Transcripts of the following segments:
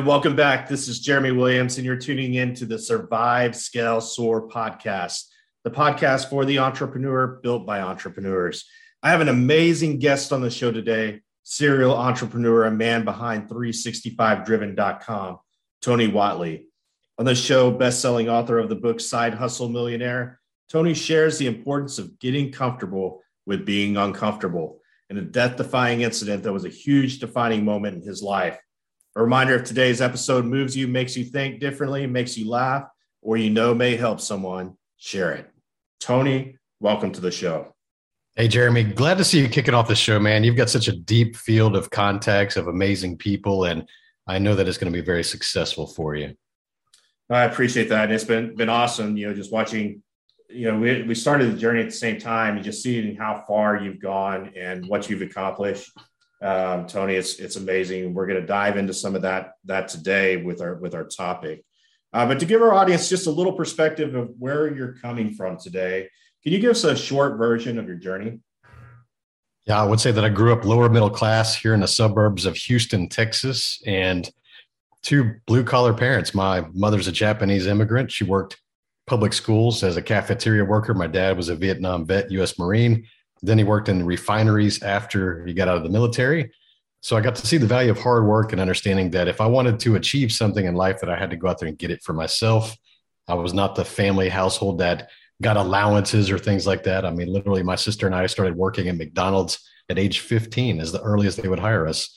And welcome back. This is Jeremy Williams, and you're tuning in to the Survive, Scale, Soar podcast, the podcast for the entrepreneur built by entrepreneurs. I have an amazing guest on the show today, serial entrepreneur, a man behind 365driven.com, Tony Whatley. On the show, best-selling author of the book Side Hustle Millionaire, Tony shares the importance of getting comfortable with being uncomfortable in a death-defying incident that was a huge defining moment in his life. A reminder of today's episode moves you, makes you think differently, makes you laugh, or you know may help someone, share it. Tony, welcome to the show. Hey, Jeremy, glad to see you kicking off the show, man. You've got such a deep field of contacts of amazing people, and I know that it's going to be very successful for you. I appreciate that. And it's been been awesome, you know, just watching, you know, we, we started the journey at the same time and just seeing how far you've gone and what you've accomplished um, Tony. It's it's amazing. We're going to dive into some of that that today with our with our topic. Uh, but to give our audience just a little perspective of where you're coming from today, can you give us a short version of your journey? Yeah, I would say that I grew up lower middle class here in the suburbs of Houston, Texas, and two blue collar parents. My mother's a Japanese immigrant. She worked public schools as a cafeteria worker. My dad was a Vietnam vet, U.S. Marine. Then he worked in refineries after he got out of the military. So I got to see the value of hard work and understanding that if I wanted to achieve something in life, that I had to go out there and get it for myself. I was not the family household that got allowances or things like that. I mean, literally, my sister and I started working at McDonald's at age 15 as the earliest they would hire us.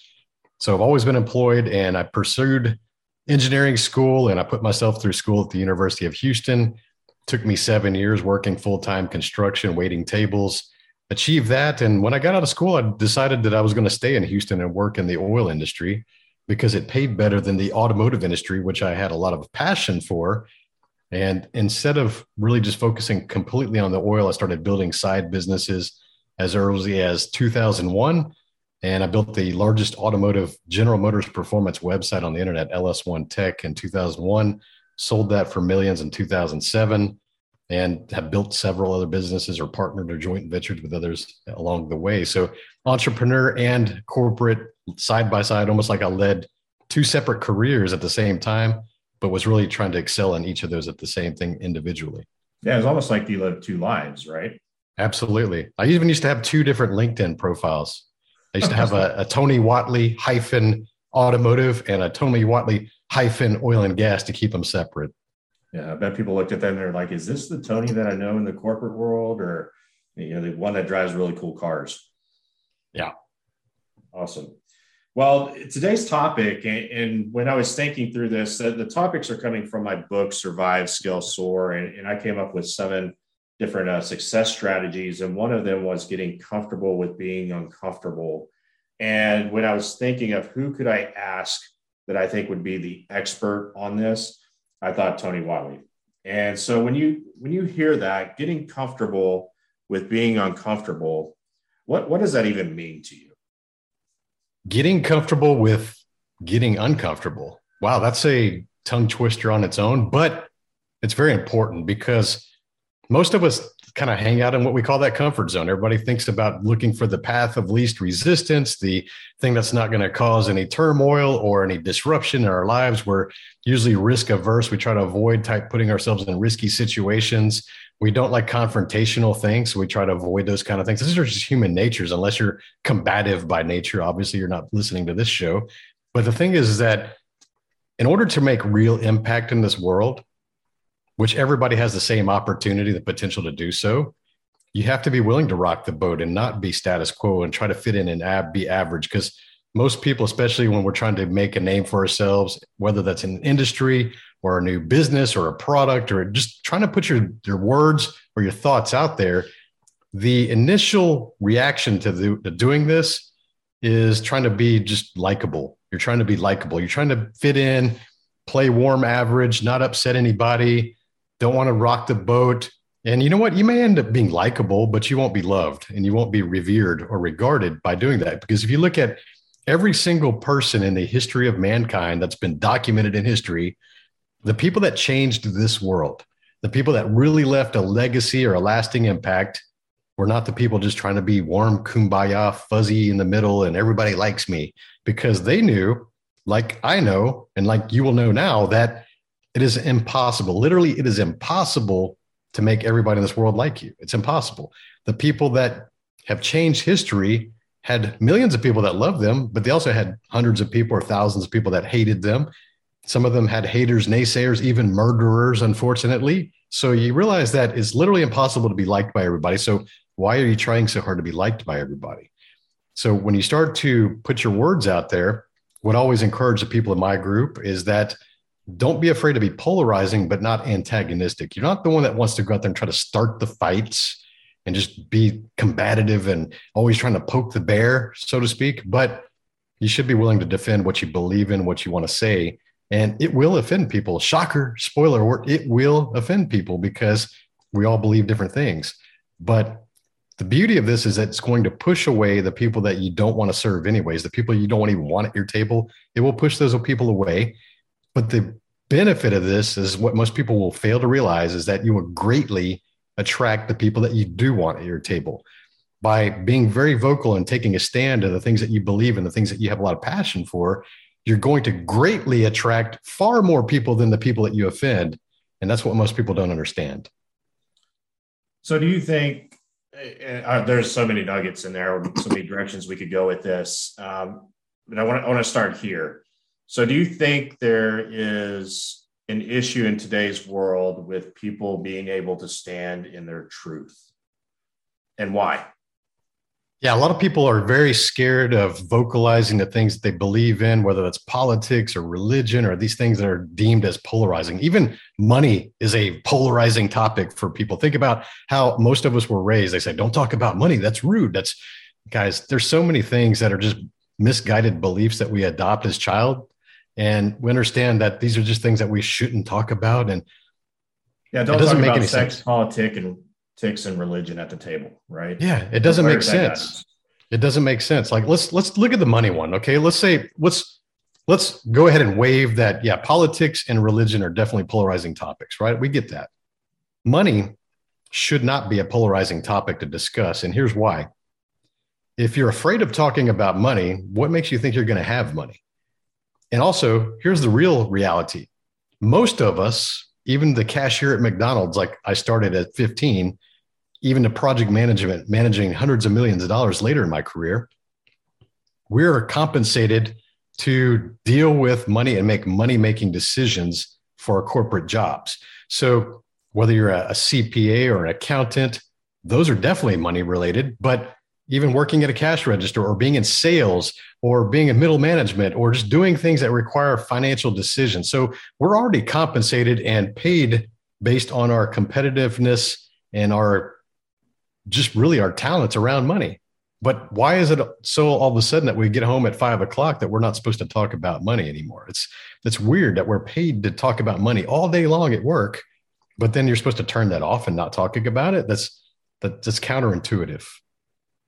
So I've always been employed and I pursued engineering school and I put myself through school at the University of Houston. It took me seven years working full time construction, waiting tables achieve that. And when I got out of school, I decided that I was going to stay in Houston and work in the oil industry because it paid better than the automotive industry, which I had a lot of passion for. And instead of really just focusing completely on the oil, I started building side businesses as early as 2001. And I built the largest automotive General Motors performance website on the internet, LS1 Tech, in 2001. Sold that for millions in 2007 and have built several other businesses or partnered or joint ventured with others along the way. So, entrepreneur and corporate side by side, almost like I led two separate careers at the same time, but was really trying to excel in each of those at the same thing individually. Yeah, it's almost like you lived two lives, right? Absolutely. I even used to have two different LinkedIn profiles. I used to have a, a Tony Whatley hyphen automotive and a Tony Whatley hyphen oil and gas to keep them separate. Yeah, I bet people looked at them and they're like, is this the Tony that I know in the corporate world or you know, the one that drives really cool cars? Yeah. Awesome. Well, today's topic, and when I was thinking through this, the topics are coming from my book, Survive, Scale, Soar, and, and I came up with seven different uh, success strategies. And one of them was getting comfortable with being uncomfortable. And when I was thinking of who could I ask that I think would be the expert on this, I thought Tony Whatley. And so when you when you hear that, getting comfortable with being uncomfortable, what what does that even mean to you? Getting comfortable with getting uncomfortable. Wow, that's a tongue twister on its own, but it's very important because most of us kind of hang out in what we call that comfort zone. Everybody thinks about looking for the path of least resistance, the thing that's not going to cause any turmoil or any disruption in our lives. We're usually risk averse. We try to avoid type putting ourselves in risky situations. We don't like confrontational things. So we try to avoid those kind of things. These are just human natures, unless you're combative by nature. Obviously, you're not listening to this show. But the thing is, is that in order to make real impact in this world, which everybody has the same opportunity, the potential to do so, you have to be willing to rock the boat and not be status quo and try to fit in and ab- be average. Because most people, especially when we're trying to make a name for ourselves, whether that's an industry or a new business or a product or just trying to put your, your words or your thoughts out there, the initial reaction to, the, to doing this is trying to be just likable. You're trying to be likable. You're trying to fit in, play warm average, not upset anybody, don't want to rock the boat. And you know what? You may end up being likable, but you won't be loved and you won't be revered or regarded by doing that. Because if you look at every single person in the history of mankind that's been documented in history, the people that changed this world, the people that really left a legacy or a lasting impact, were not the people just trying to be warm, kumbaya, fuzzy in the middle, and everybody likes me because they knew, like I know, and like you will know now, that it is impossible. Literally, it is impossible to make everybody in this world like you. It's impossible. The people that have changed history had millions of people that loved them, but they also had hundreds of people or thousands of people that hated them. Some of them had haters, naysayers, even murderers, unfortunately. So you realize that it's literally impossible to be liked by everybody. So why are you trying so hard to be liked by everybody? So when you start to put your words out there, what I always encourage the people in my group is that don't be afraid to be polarizing, but not antagonistic. You're not the one that wants to go out there and try to start the fights and just be combative and always trying to poke the bear, so to speak. But you should be willing to defend what you believe in, what you want to say. And it will offend people. Shocker, spoiler alert, it will offend people because we all believe different things. But the beauty of this is that it's going to push away the people that you don't want to serve, anyways, the people you don't even want at your table. It will push those people away. But the benefit of this is what most people will fail to realize is that you will greatly attract the people that you do want at your table by being very vocal and taking a stand to the things that you believe in, the things that you have a lot of passion for. You're going to greatly attract far more people than the people that you offend. And that's what most people don't understand. So, do you think uh, there's so many nuggets in there, so many directions we could go with this? Um, but I want to, I want to start here. So, do you think there is an issue in today's world with people being able to stand in their truth? And why? Yeah, a lot of people are very scared of vocalizing the things that they believe in, whether that's politics or religion or these things that are deemed as polarizing. Even money is a polarizing topic for people. Think about how most of us were raised. They say, don't talk about money. That's rude. That's, guys, there's so many things that are just misguided beliefs that we adopt as child and we understand that these are just things that we shouldn't talk about. And yeah don't it doesn't make any sex sense. politics and ticks and religion at the table right? Yeah it doesn't make sense. it doesn't make sense. Like let's let's look at the money one okay? Let's say let's let's go ahead and waive that yeah politics and religion are definitely polarizing topics right? We get that. Money should not be a polarizing topic to discuss and here's why. If you're afraid of talking about money what makes you think you're going to have money and also, here's the real reality most of us, even the cashier at McDonald's, like I started at 15, even the project management, managing hundreds of millions of dollars later in my career, we're compensated to deal with money and make money making decisions for corporate jobs. So, whether you're a, a CPA or an accountant, those are definitely money related, but even working at a cash register or being in sales or being in middle management or just doing things that require financial decisions. So we're already compensated and paid based on our competitiveness and our just really our talents around money. But why is it so all of a sudden that we get home at five o'clock that we're not supposed to talk about money anymore? It's it's weird that we're paid to talk about money all day long at work, but then you're supposed to turn that off and not talking about it. That's that, that's counterintuitive.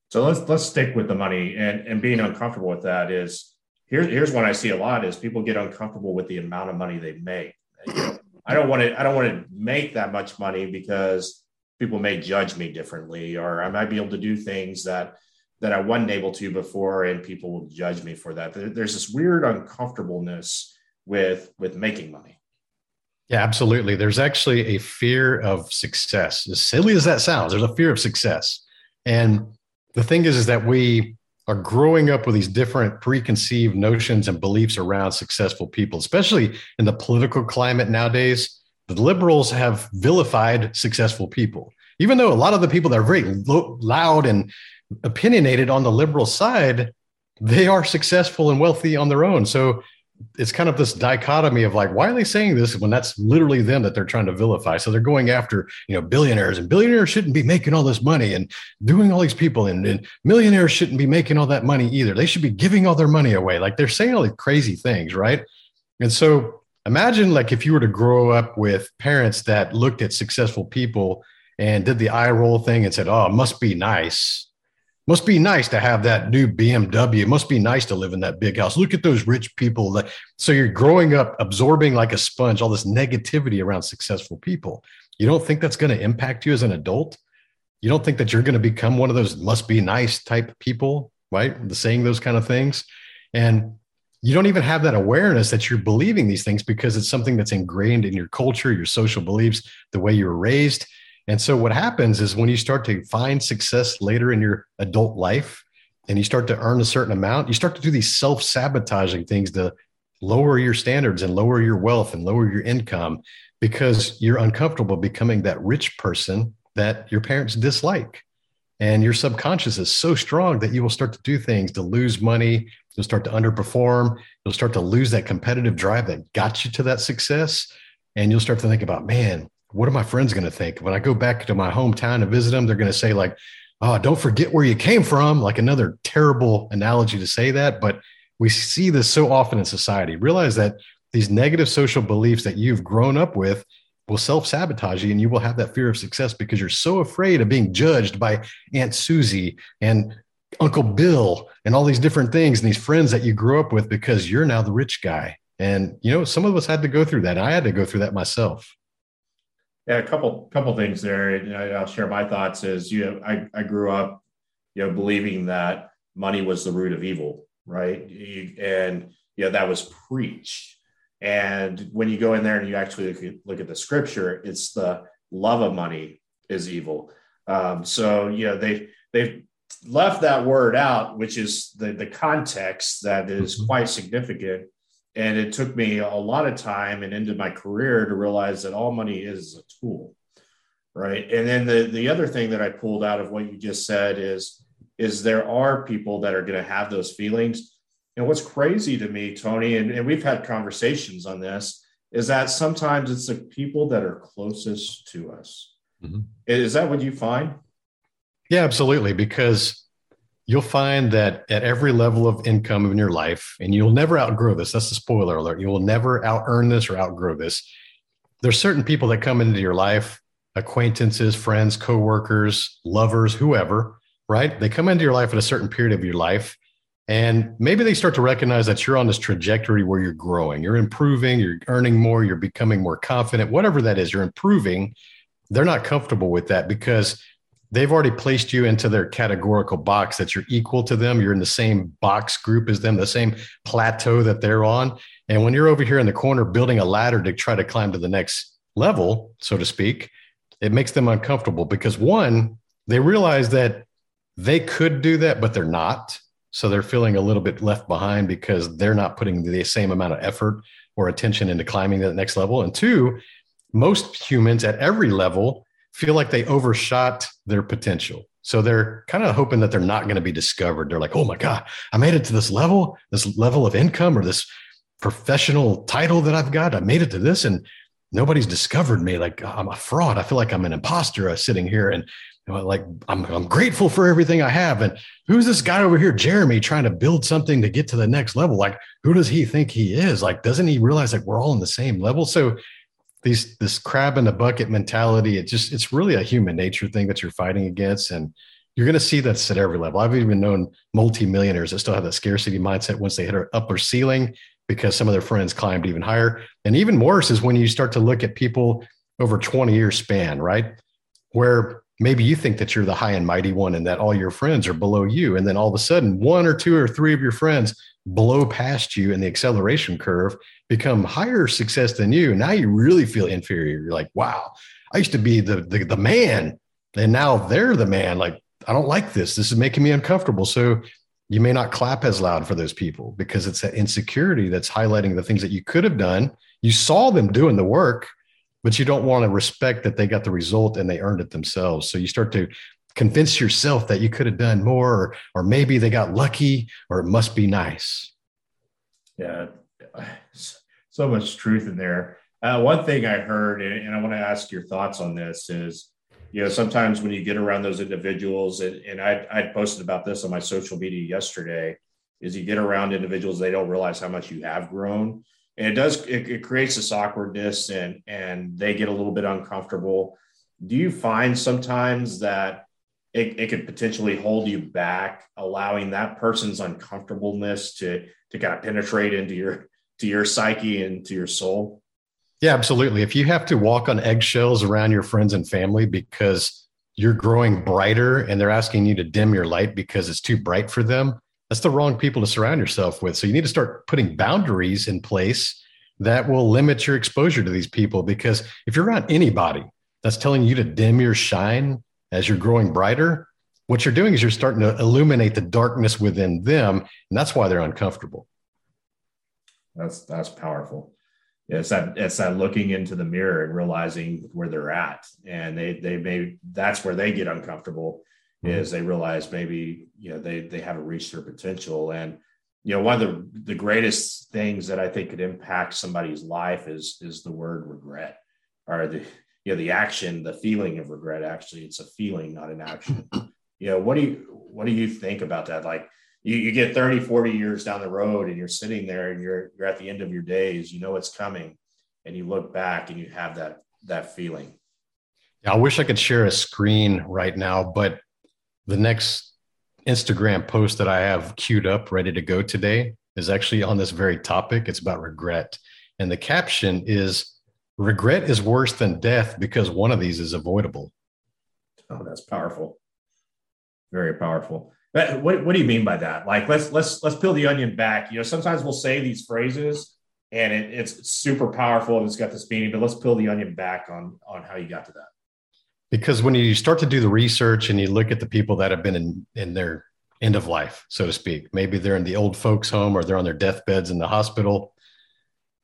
So let's let's stick with the money and and being uncomfortable with that is here's here's what I see a lot is people get uncomfortable with the amount of money they make. I don't want to I don't want to make that much money because people may judge me differently or I might be able to do things that that I wasn't able to before and people will judge me for that. There's this weird uncomfortableness with with making money. Yeah, absolutely. There's actually a fear of success. As silly as that sounds, there's a fear of success. And the thing is, is that we are growing up with these different preconceived notions and beliefs around successful people, especially in the political climate nowadays. The liberals have vilified successful people, even though a lot of the people that are very lo- loud and opinionated on the liberal side, they are successful and wealthy on their own. So it's kind of this dichotomy of like, why are they saying this when that's literally them that they're trying to vilify? So they're going after, you know, billionaires and billionaires shouldn't be making all this money and doing all these people and, and millionaires shouldn't be making all that money either. They should be giving all their money away. Like they're saying all these crazy things, right? And so imagine like if you were to grow up with parents that looked at successful people and did the eye roll thing and said, oh, it must be nice must be nice to have that new BMW. It must be nice to live in that big house. Look at those rich people. That, so you're growing up absorbing like a sponge all this negativity around successful people. You don't think that's going to impact you as an adult? You don't think that you're going to become one of those must be nice type people, right? The saying those kind of things. And you don't even have that awareness that you're believing these things because it's something that's ingrained in your culture, your social beliefs, the way you were raised. And so what happens is when you start to find success later in your adult life and you start to earn a certain amount, you start to do these self-sabotaging things to lower your standards and lower your wealth and lower your income because you're uncomfortable becoming that rich person that your parents dislike. And your subconscious is so strong that you will start to do things to lose money. You'll start to underperform. You'll start to lose that competitive drive that got you to that success. And you'll start to think about, man, what are my friends going to think when I go back to my hometown to visit them? They're going to say like, "Oh, don't forget where you came from." Like another terrible analogy to say that, but we see this so often in society. Realize that these negative social beliefs that you've grown up with will self sabotage you, and you will have that fear of success because you're so afraid of being judged by Aunt Susie and Uncle Bill and all these different things and these friends that you grew up with because you're now the rich guy. And you know, some of us had to go through that. I had to go through that myself. Yeah, a couple couple things there. And I'll share my thoughts. Is you know, I I grew up, you know, believing that money was the root of evil, right? And you know that was preached. And when you go in there and you actually look at, look at the scripture, it's the love of money is evil. Um, so you know they they've left that word out, which is the the context that is mm-hmm. quite significant and it took me a lot of time and into my career to realize that all money is a tool. Right. And then the, the other thing that I pulled out of what you just said is, is there are people that are going to have those feelings. And what's crazy to me, Tony, and, and we've had conversations on this, is that sometimes it's the people that are closest to us. Mm-hmm. Is that what you find? Yeah, absolutely. Because you'll find that at every level of income in your life, and you'll never outgrow this. That's the spoiler alert. You will never out earn this or outgrow this. There's certain people that come into your life, acquaintances, friends, coworkers, lovers, whoever, right? They come into your life at a certain period of your life. And maybe they start to recognize that you're on this trajectory where you're growing, you're improving, you're earning more, you're becoming more confident, whatever that is, you're improving. They're not comfortable with that because they've already placed you into their categorical box that you're equal to them. You're in the same box group as them, the same plateau that they're on. And when you're over here in the corner building a ladder to try to climb to the next level, so to speak, it makes them uncomfortable because one, they realize that they could do that, but they're not. So they're feeling a little bit left behind because they're not putting the same amount of effort or attention into climbing the next level. And two, most humans at every level feel like they overshot their potential. So they're kind of hoping that they're not going to be discovered. They're like, oh my God, I made it to this level, this level of income or this professional title that I've got. I made it to this and nobody's discovered me. Like I'm a fraud. I feel like I'm an imposter uh, sitting here and like I'm, I'm grateful for everything I have. And who's this guy over here, Jeremy, trying to build something to get to the next level? Like, who does he think he is? Like, doesn't he realize like we're all in the same level? So these this crab in the bucket mentality it just it's really a human nature thing that you're fighting against and you're going to see that at every level. I've even known multimillionaires that still have that scarcity mindset once they hit an upper ceiling because some of their friends climbed even higher. And even worse is when you start to look at people over 20 year span right? Where maybe you think that you're the high and mighty one and that all your friends are below you and then all of a sudden one or two or three of your friends blow past you in the acceleration curve, become higher success than you. Now you really feel inferior. You're like, wow, I used to be the, the, the man, and now they're the man. Like, I don't like this. This is making me uncomfortable. So you may not clap as loud for those people because it's that insecurity that's highlighting the things that you could have done. You saw them doing the work, but you don't want to respect that they got the result and they earned it themselves. So you start to convince yourself that you could have done more or, or maybe they got lucky or it must be nice yeah so much truth in there. Uh, one thing I heard, and, I want to ask your thoughts on this, is you know sometimes when you get around those individuals, and, and I I posted about this on my social media yesterday, is you get around individuals they don't realize how much you have grown, it does it, it creates this awkwardness, and and they get a little bit uncomfortable. Do you find sometimes that it, it could potentially hold you back, allowing that person's uncomfortableness to to kind of penetrate into your to your psyche and to your soul? Yeah, absolutely. If you have to walk on eggshells around your friends and family because you're growing brighter and they're asking you to dim your light because it's too bright for them, that's the wrong people to surround yourself with. So you need to start putting boundaries in place that will limit your exposure to these people. Because if you're around anybody that's telling you to dim your shine as you're growing brighter, what you're doing is you're starting to illuminate the darkness within them. And that's why they're uncomfortable. That's that's powerful it's that it's that looking into the mirror and realizing where they're at and they they may that's where they get uncomfortable mm-hmm. is they realize maybe you know they they haven't reached their potential and you know one of the the greatest things that i think could impact somebody's life is is the word regret or the you know the action the feeling of regret actually it's a feeling not an action you know what do you what do you think about that like you, you get 30, 40 years down the road and you're sitting there and you're you're at the end of your days, you know what's coming, and you look back and you have that that feeling. Yeah, I wish I could share a screen right now, but the next Instagram post that I have queued up ready to go today is actually on this very topic. It's about regret. And the caption is regret is worse than death because one of these is avoidable. Oh, that's powerful. Very powerful. What, what do you mean by that? Like, let's let's let's peel the onion back. You know, sometimes we'll say these phrases and it, it's super powerful and it's got this meaning, but let's peel the onion back on on how you got to that. Because when you start to do the research and you look at the people that have been in in their end of life, so to speak, maybe they're in the old folks' home or they're on their deathbeds in the hospital.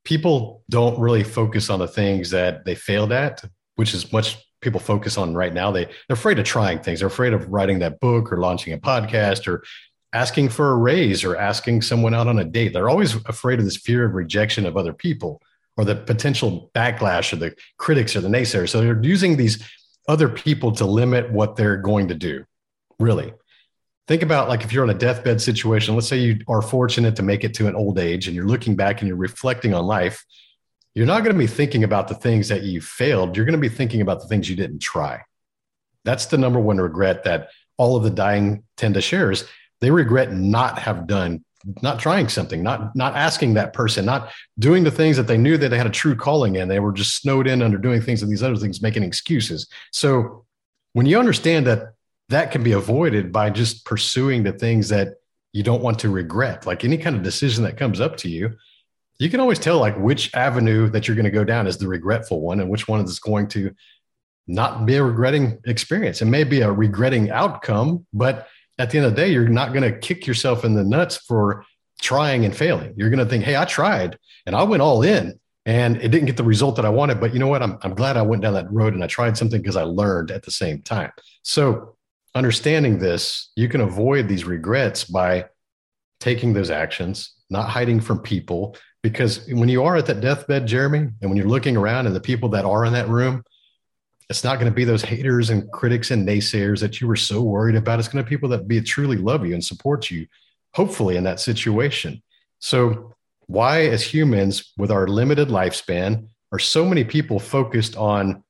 People don't really focus on the things that they failed at, which is much people focus on right now. They, they're afraid of trying things. They're afraid of writing that book or launching a podcast or asking for a raise or asking someone out on a date. They're always afraid of this fear of rejection of other people or the potential backlash or the critics or the naysayers. So they're using these other people to limit what they're going to do. Really. Think about like if you're in a deathbed situation, let's say you are fortunate to make it to an old age and you're looking back and you're reflecting on life you're not going to be thinking about the things that you failed. You're going to be thinking about the things you didn't try. That's the number one regret that all of the dying tend to share is they regret not have done, not trying something, not not asking that person, not doing the things that they knew that they had a true calling in. They were just snowed in under doing things and these other things, making excuses. So when you understand that that can be avoided by just pursuing the things that you don't want to regret, like any kind of decision that comes up to you, you can always tell like which avenue that you're going to go down is the regretful one and which one is going to not be a regretting experience. It may be a regretting outcome, but at the end of the day, you're not going to kick yourself in the nuts for trying and failing. You're going to think, hey, I tried and I went all in and it didn't get the result that I wanted. But you know what? I'm, I'm glad I went down that road and I tried something because I learned at the same time. So, understanding this, you can avoid these regrets by taking those actions, not hiding from people, because when you are at that deathbed, Jeremy, and when you're looking around and the people that are in that room, it's not going to be those haters and critics and naysayers that you were so worried about. It's going to be people that be truly love you and support you, hopefully in that situation. So, why, as humans, with our limited lifespan, are so many people focused on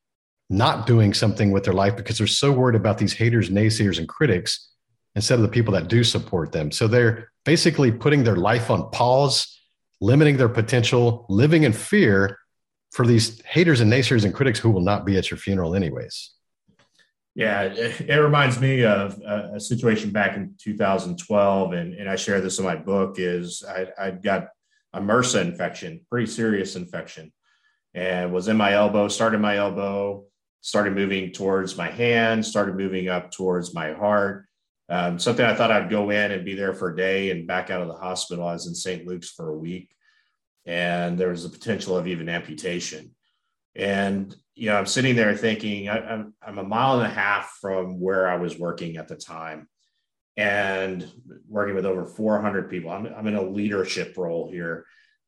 not doing something with their life because they're so worried about these haters, naysayers, and critics instead of the people that do support them? So, they're basically putting their life on pause limiting their potential, living in fear for these haters and naysayers and critics who will not be at your funeral anyways. Yeah, it, reminds me of a, situation back in 2012, and, and I share this in my book. Is I, I got a MRSA infection, pretty serious infection, and was in my elbow. Started my elbow, started moving towards my hand, started moving up towards my heart, um, something I thought I'd go in and be there for a day and back out of the hospital. I was in St. Luke's for a week, and there was the potential of even amputation. And you know, I'm sitting there thinking I, I'm I'm a mile and a half from where I was working at the time, and working with over 400 people. I'm I'm in a leadership role here,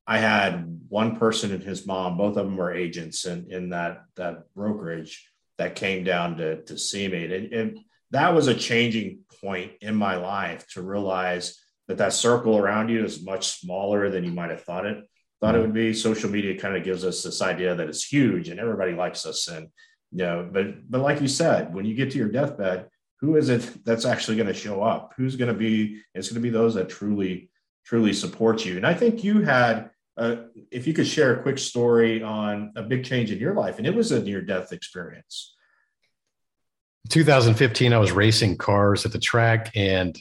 I had one person and his mom, both of them were agents in, in that, that brokerage that came down to, to see me. And, and that was a changing point in my life to realize that that circle around you is much smaller than you might have thought it thought it would be. Social media kind of gives us this idea that it's huge and everybody likes us. And you know, but but like you said, when you get to your deathbed, who is it that's actually going to show up? Who's going to be? It's going to be those that truly truly support you. And I think you had uh, if you could share a quick story on a big change in your life, and it was a near death experience. 2015, I was racing cars at the track and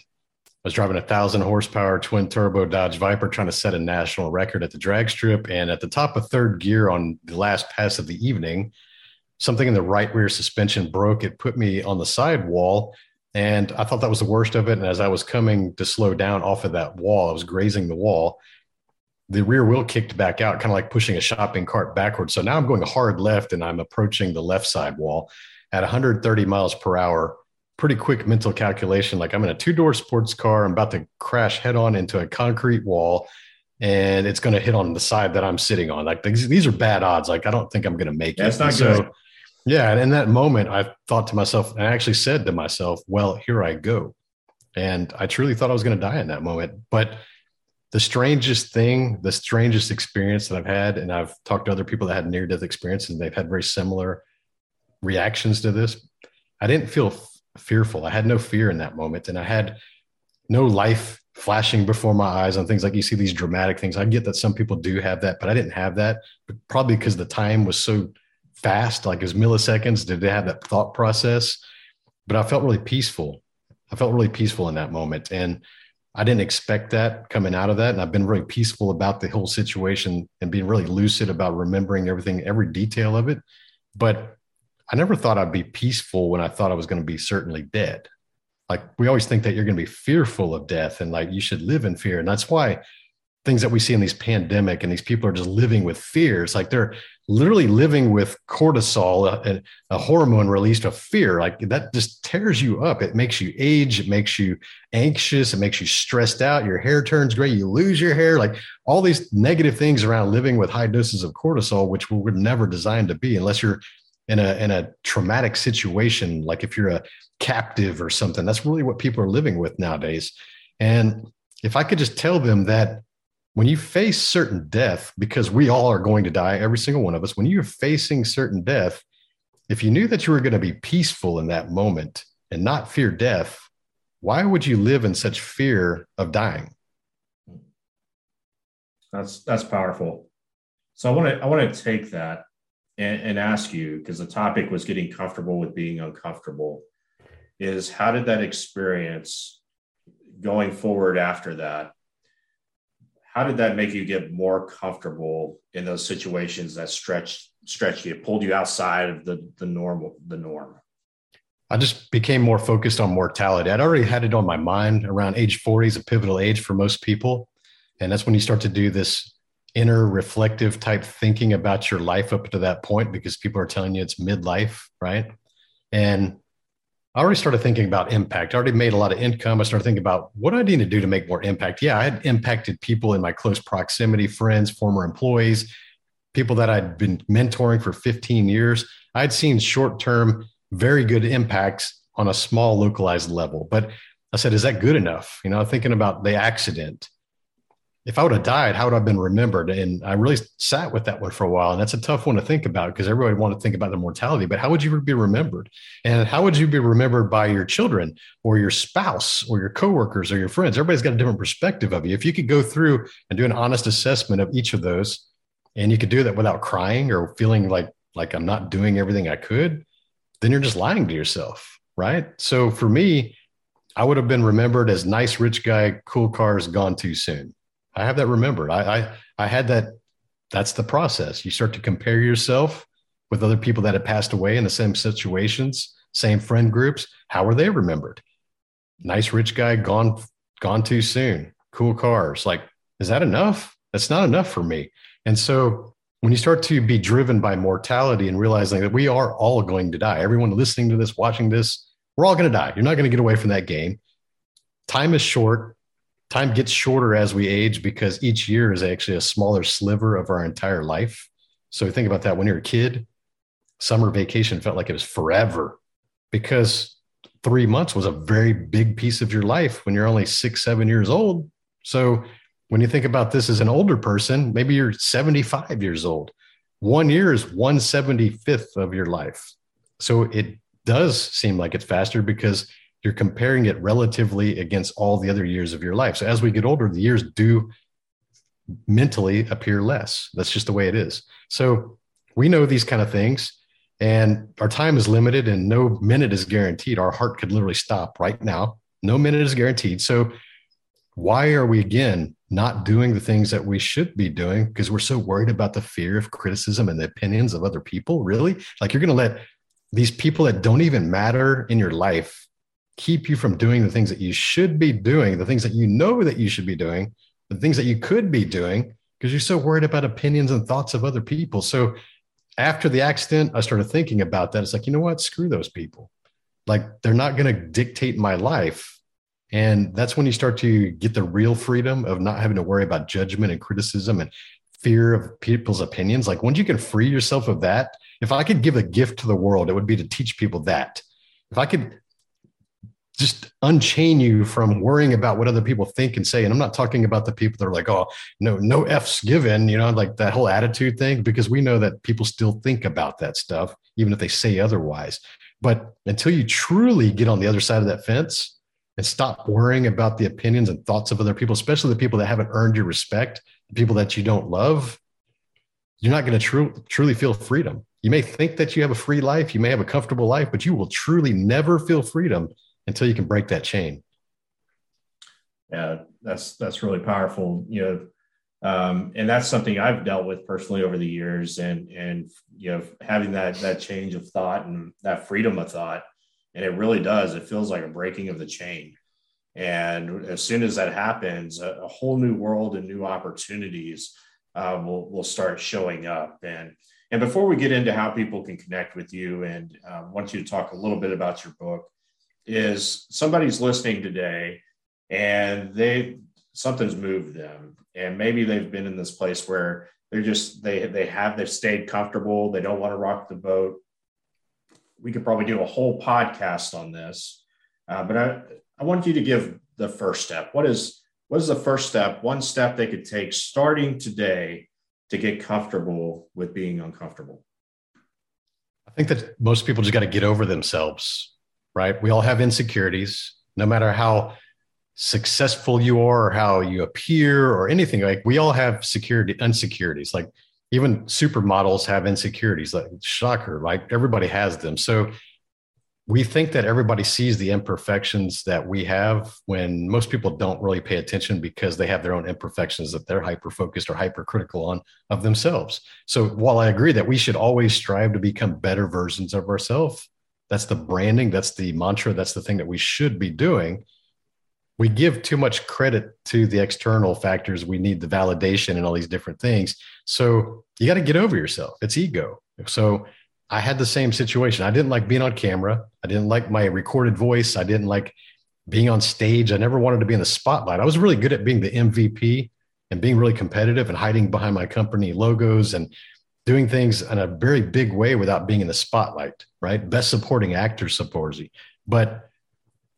I was driving a thousand horsepower twin turbo Dodge Viper trying to set a national record at the drag strip. And at the top of third gear on the last pass of the evening, something in the right rear suspension broke. It put me on the side wall. And I thought that was the worst of it. And as I was coming to slow down off of that wall, I was grazing the wall the rear wheel kicked back out, kind of like pushing a shopping cart backwards. So now I'm going hard left and I'm approaching the left side wall at 130 miles per hour. Pretty quick mental calculation. Like I'm in a two door sports car. I'm about to crash head on into a concrete wall and it's going to hit on the side that I'm sitting on. Like these, these are bad odds. Like I don't think I'm going to make That's it. That's not good. So, yeah. And in that moment, I thought to myself, and I actually said to myself, well, here I go. And I truly thought I was going to die in that moment. But the strangest thing, the strangest experience that I've had, and I've talked to other people that had near death experiences, and they've had very similar reactions to this. I didn't feel fearful. I had no fear in that moment, and I had no life flashing before my eyes on things like you see these dramatic things. I get that some people do have that, but I didn't have that, but probably because the time was so fast, like it was milliseconds. Did they have that thought process? But I felt really peaceful. I felt really peaceful in that moment, and I didn't expect that coming out of that. And I've been really peaceful about the whole situation and being really lucid about remembering everything, every detail of it. But I never thought I'd be peaceful when I thought I was going to be certainly dead. Like we always think that you're going to be fearful of death and like you should live in fear. And that's why things that we see in these pandemic and these people are just living with fears like they're literally living with cortisol a, a, hormone released of fear. Like that just tears you up. It makes you age. It makes you anxious. It makes you stressed out. Your hair turns gray. You lose your hair. Like all these negative things around living with high doses of cortisol which we were never designed to be unless you're in a in a traumatic situation like if you're a captive or something that's really what people are living with nowadays and if i could just tell them that when you face certain death, because we all are going to die, every single one of us, when you're facing certain death, if you knew that you were going to be peaceful in that moment and not fear death, why would you live in such fear of dying? That's that's powerful. So I want to I want to take that and, and ask you because the topic was getting comfortable with being uncomfortable. Is how did that experience going forward after that how did that make you get more comfortable in those situations that stretched stretched you pulled you outside of the the normal the norm? I just became more focused on mortality. I'd already had it on my mind around age 40 is a pivotal age for most people. And that's when you start to do this inner reflective type thinking about your life up to that point because people are telling you it's midlife right and I already started thinking about impact. I already made a lot of income. I started thinking about what I need to do to make more impact. Yeah, I had impacted people in my close proximity, friends, former employees, people that I'd been mentoring for 15 years. I'd seen short term, very good impacts on a small localized level. But I said, is that good enough? You know, thinking about the accident, if I would have died, how would I have been remembered? And I really sat with that one for a while. And that's a tough one to think about because everybody want to think about the mortality, but how would you be remembered? And how would you be remembered by your children or your spouse or your coworkers or your friends? Everybody's got a different perspective of you. If you could go through and do an honest assessment of each of those, and you could do that without crying or feeling like like I'm not doing everything I could, then you're just lying to yourself, right? So for me, I would have been remembered as nice rich guy, cool cars gone too soon I have that remembered. I, I, I had that. That's the process. You start to compare yourself with other people that had passed away in the same situations, same friend groups. How are they remembered? Nice rich guy gone, gone too soon. Cool cars. Like, is that enough? That's not enough for me. And so when you start to be driven by mortality and realizing that we are all going to die, everyone listening to this, watching this, we're all going to die. You're not going to get away from that game. Time is short time gets shorter as we age because each year is actually a smaller sliver of our entire life. So think about that when you're a kid, summer vacation felt like it was forever because three months was a very big piece of your life when you're only six, seven years old. So when you think about this as an older person, maybe you're 75 years old. One year is 175th of your life. So it does seem like it's faster because you're comparing it relatively against all the other years of your life. So as we get older, the years do mentally appear less. That's just the way it is. So we know these kind of things and our time is limited and no minute is guaranteed. Our heart could literally stop right now. No minute is guaranteed. So why are we again not doing the things that we should be doing because we're so worried about the fear of criticism and the opinions of other people really like you're going to let these people that don't even matter in your life keep you from doing the things that you should be doing, the things that you know that you should be doing, the things that you could be doing, because you're so worried about opinions and thoughts of other people. So after the accident, I started thinking about that. It's like, you know what? Screw those people. Like they're not going to dictate my life. And that's when you start to get the real freedom of not having to worry about judgment and criticism and fear of people's opinions. Like once you can free yourself of that, if I could give a gift to the world, it would be to teach people that. If I could just unchain you from worrying about what other people think and say. And I'm not talking about the people that are like, oh, no, no F's given, you know, like that whole attitude thing, because we know that people still think about that stuff, even if they say otherwise. But until you truly get on the other side of that fence and stop worrying about the opinions and thoughts of other people, especially the people that haven't earned your respect, the people that you don't love, you're not going to tru- truly feel freedom. You may think that you have a free life, you may have a comfortable life, but you will truly never feel freedom until you can break that chain. Yeah, that's that's really powerful. You know, um, and that's something I've dealt with personally over the years, and and you know, having that that change of thought and that freedom of thought, and it really does. It feels like a breaking of the chain. And as soon as that happens, a, a whole new world and new opportunities uh, will will start showing up. And and before we get into how people can connect with you, and uh, I want you to talk a little bit about your book is somebody's listening today and they something's moved them. And maybe they've been in this place where they're just they they have they've stayed comfortable. They don't want to rock the boat. We could probably do a whole podcast on this. Uh, but i i want you to give the first step. What is what is the first step? One step they could take starting today to get comfortable with being uncomfortable. I think that most people just got to get over themselves right? We all have insecurities, no matter how successful you are or how you appear or anything like we all have security insecurities. Like even supermodels have insecurities like shocker like everybody has them. So we think that everybody sees the imperfections that we have when most people don't really pay attention because they have their own imperfections that they're hyper focused or hypercritical on of themselves. So while i agree that we should always strive to become better versions of ourselves that's the branding. That's the mantra. That's the thing that we should be doing. We give too much credit to the external factors. We need the validation and all these different things. So you got to get over yourself. It's ego. So I had the same situation. I didn't like being on camera. I didn't like my recorded voice. I didn't like being on stage. I never wanted to be in the spotlight. I was really good at being the MVP and being really competitive and hiding behind my company logos and doing things in a very big way without being in the spotlight, right? Best supporting actor supporters. But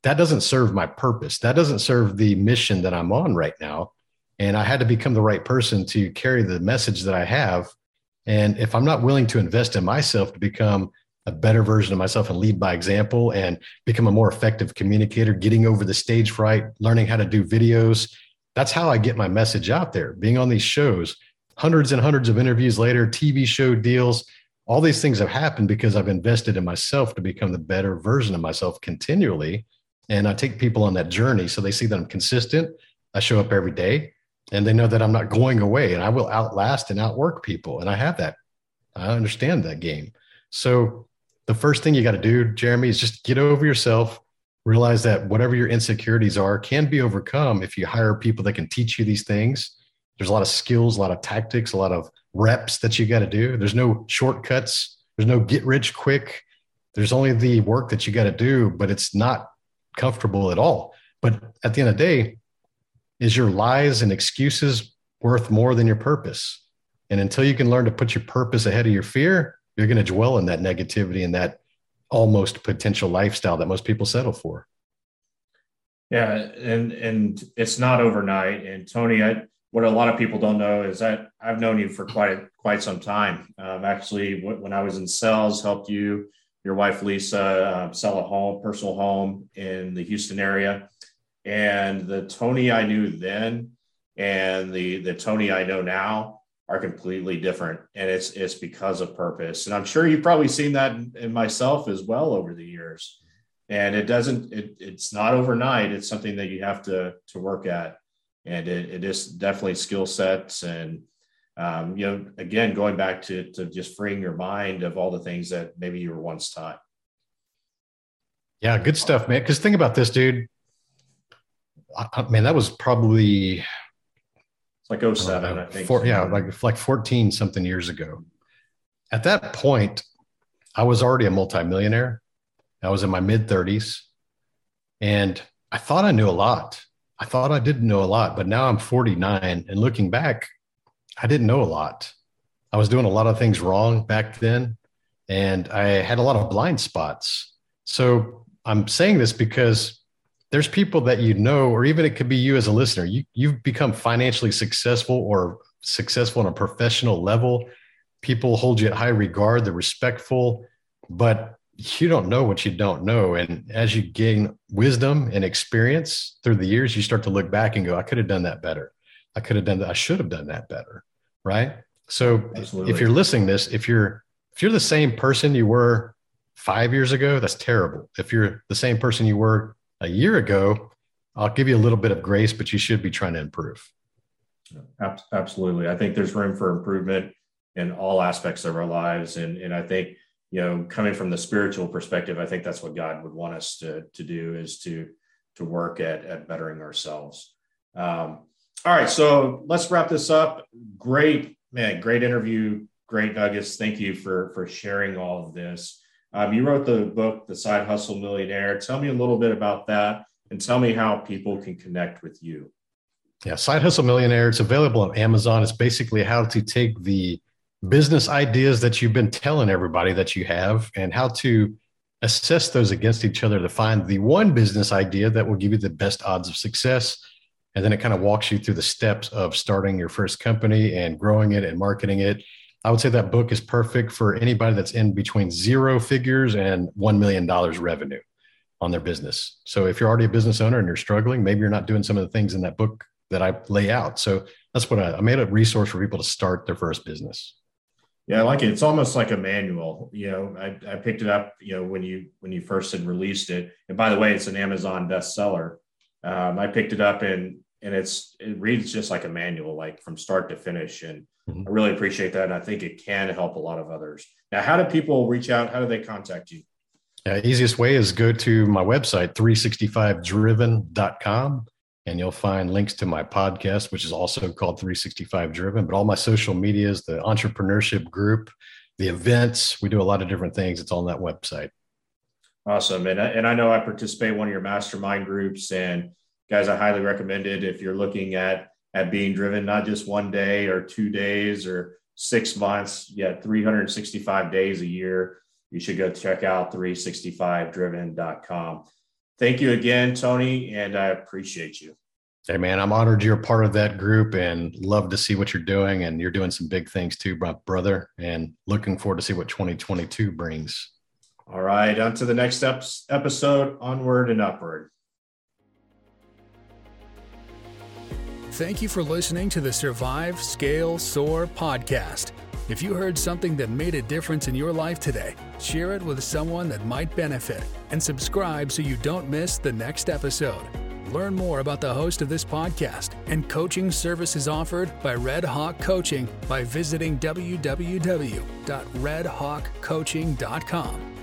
that doesn't serve my purpose. That doesn't serve the mission that I'm on right now. And I had to become the right person to carry the message that I have. And if I'm not willing to invest in myself to become a better version of myself and lead by example and become a more effective communicator, getting over the stage fright, learning how to do videos, that's how I get my message out there. Being on these shows, hundreds and hundreds of interviews later, TV show deals, all these things have happened because I've invested in myself to become the better version of myself continually. And I take people on that journey so they see that I'm consistent. I show up every day and they know that I'm not going away and I will outlast and outwork people. And I have that. I understand that game. So the first thing you got to do, Jeremy, is just get over yourself. Realize that whatever your insecurities are can be overcome if you hire people that can teach you these things there's a lot of skills, a lot of tactics, a lot of reps that you got to do. There's no shortcuts. There's no get rich quick. There's only the work that you got to do, but it's not comfortable at all. But at the end of the day, is your lies and excuses worth more than your purpose? And until you can learn to put your purpose ahead of your fear, you're going to dwell in that negativity and that almost potential lifestyle that most people settle for. Yeah, and and it's not overnight. And Tony, I, what a lot of people don't know is that I've known you for quite quite some time. Um, actually, when I was in sales, helped you, your wife Lisa, uh, sell a home, personal home in the Houston area, and the Tony I knew then and the the Tony I know now are completely different, and it's it's because of purpose. And I'm sure you've probably seen that in, in myself as well over the years. And it doesn't it, it's not overnight. It's something that you have to to work at, and it, it is definitely skill sets and um, you know again going back to to just freeing your mind of all the things that maybe you were once taught. Yeah, good stuff, man. Because think about this, dude. I, man, that was probably it's like 07, I think. Four, yeah, like like 14 something years ago. At that point, I was already a multimillionaire. I was in my mid 30s. And I thought I knew a lot. I thought I didn't know a lot, but now I'm 49 and looking back, I didn't know a lot. I was doing a lot of things wrong back then and I had a lot of blind spots. So I'm saying this because there's people that you know, or even it could be you as a listener. You you've become financially successful or successful on a professional level. People hold you at high regard. They're respectful, but you don't know what you don't know. And as you gain wisdom and experience through the years, you start to look back and go, I could have done that better. I could have done that. I should have done that better. Right. So Absolutely. if you're listening this, if you're if you're the same person you were five years ago, that's terrible. If you're the same person you were a year ago, I'll give you a little bit of grace, but you should be trying to improve. Absolutely. I think there's room for improvement in all aspects of our lives. And, and I think, you know, coming from the spiritual perspective, I think that's what God would want us to, to do is to, to work at, at bettering ourselves. Um, all right. So let's wrap this up. Great, man, great interview. Great nuggets. Thank you for, for sharing all of this. Um, you wrote the book, The Side Hustle Millionaire. Tell me a little bit about that and tell me how people can connect with you. Yeah, Side Hustle Millionaire. It's available on Amazon. It's basically how to take the business ideas that you've been telling everybody that you have and how to assess those against each other to find the one business idea that will give you the best odds of success. And then it kind of walks you through the steps of starting your first company and growing it and marketing it I would say that book is perfect for anybody that's in between zero figures and $1 million revenue on their business. So if you're already a business owner and you're struggling, maybe you're not doing some of the things in that book that I lay out. So that's what I, I made a resource for people to start their first business. Yeah, I like it. It's almost like a manual. You know, I, I picked it up, you know, when you when you first had released it. And by the way, it's an Amazon bestseller. Um, I picked it up and and it's it reads just like a manual, like from start to finish. And mm-hmm. I really appreciate that. And I think it can help a lot of others. Now, how do people reach out? How do they contact you? Yeah, easiest way is go to my website, 365driven.com, and you'll find links to my podcast, which is also called 365 Driven, but all my social medias, the entrepreneurship group, the events, we do a lot of different things. It's on that website. Awesome. And, and I know I participate in one of your mastermind groups and guys, I highly recommend it if you're looking at at being driven not just one day or two days or six months, yet 365 days a year. You should go check out 365driven.com. Thank you again, Tony, and I appreciate you. Hey, man, I'm honored you're a part of that group and love to see what you're doing. And you're doing some big things too, my brother, and looking forward to see what 2022 brings. All right, on to the next episode, onward and upward. Thank you for listening to the Survive, Scale, Soar podcast. If you heard something that made a difference in your life today, share it with someone that might benefit and subscribe so you don't miss the next episode. Learn more about the host of this podcast and coaching services offered by Red Hawk Coaching by visiting www.redhawkcoaching.com.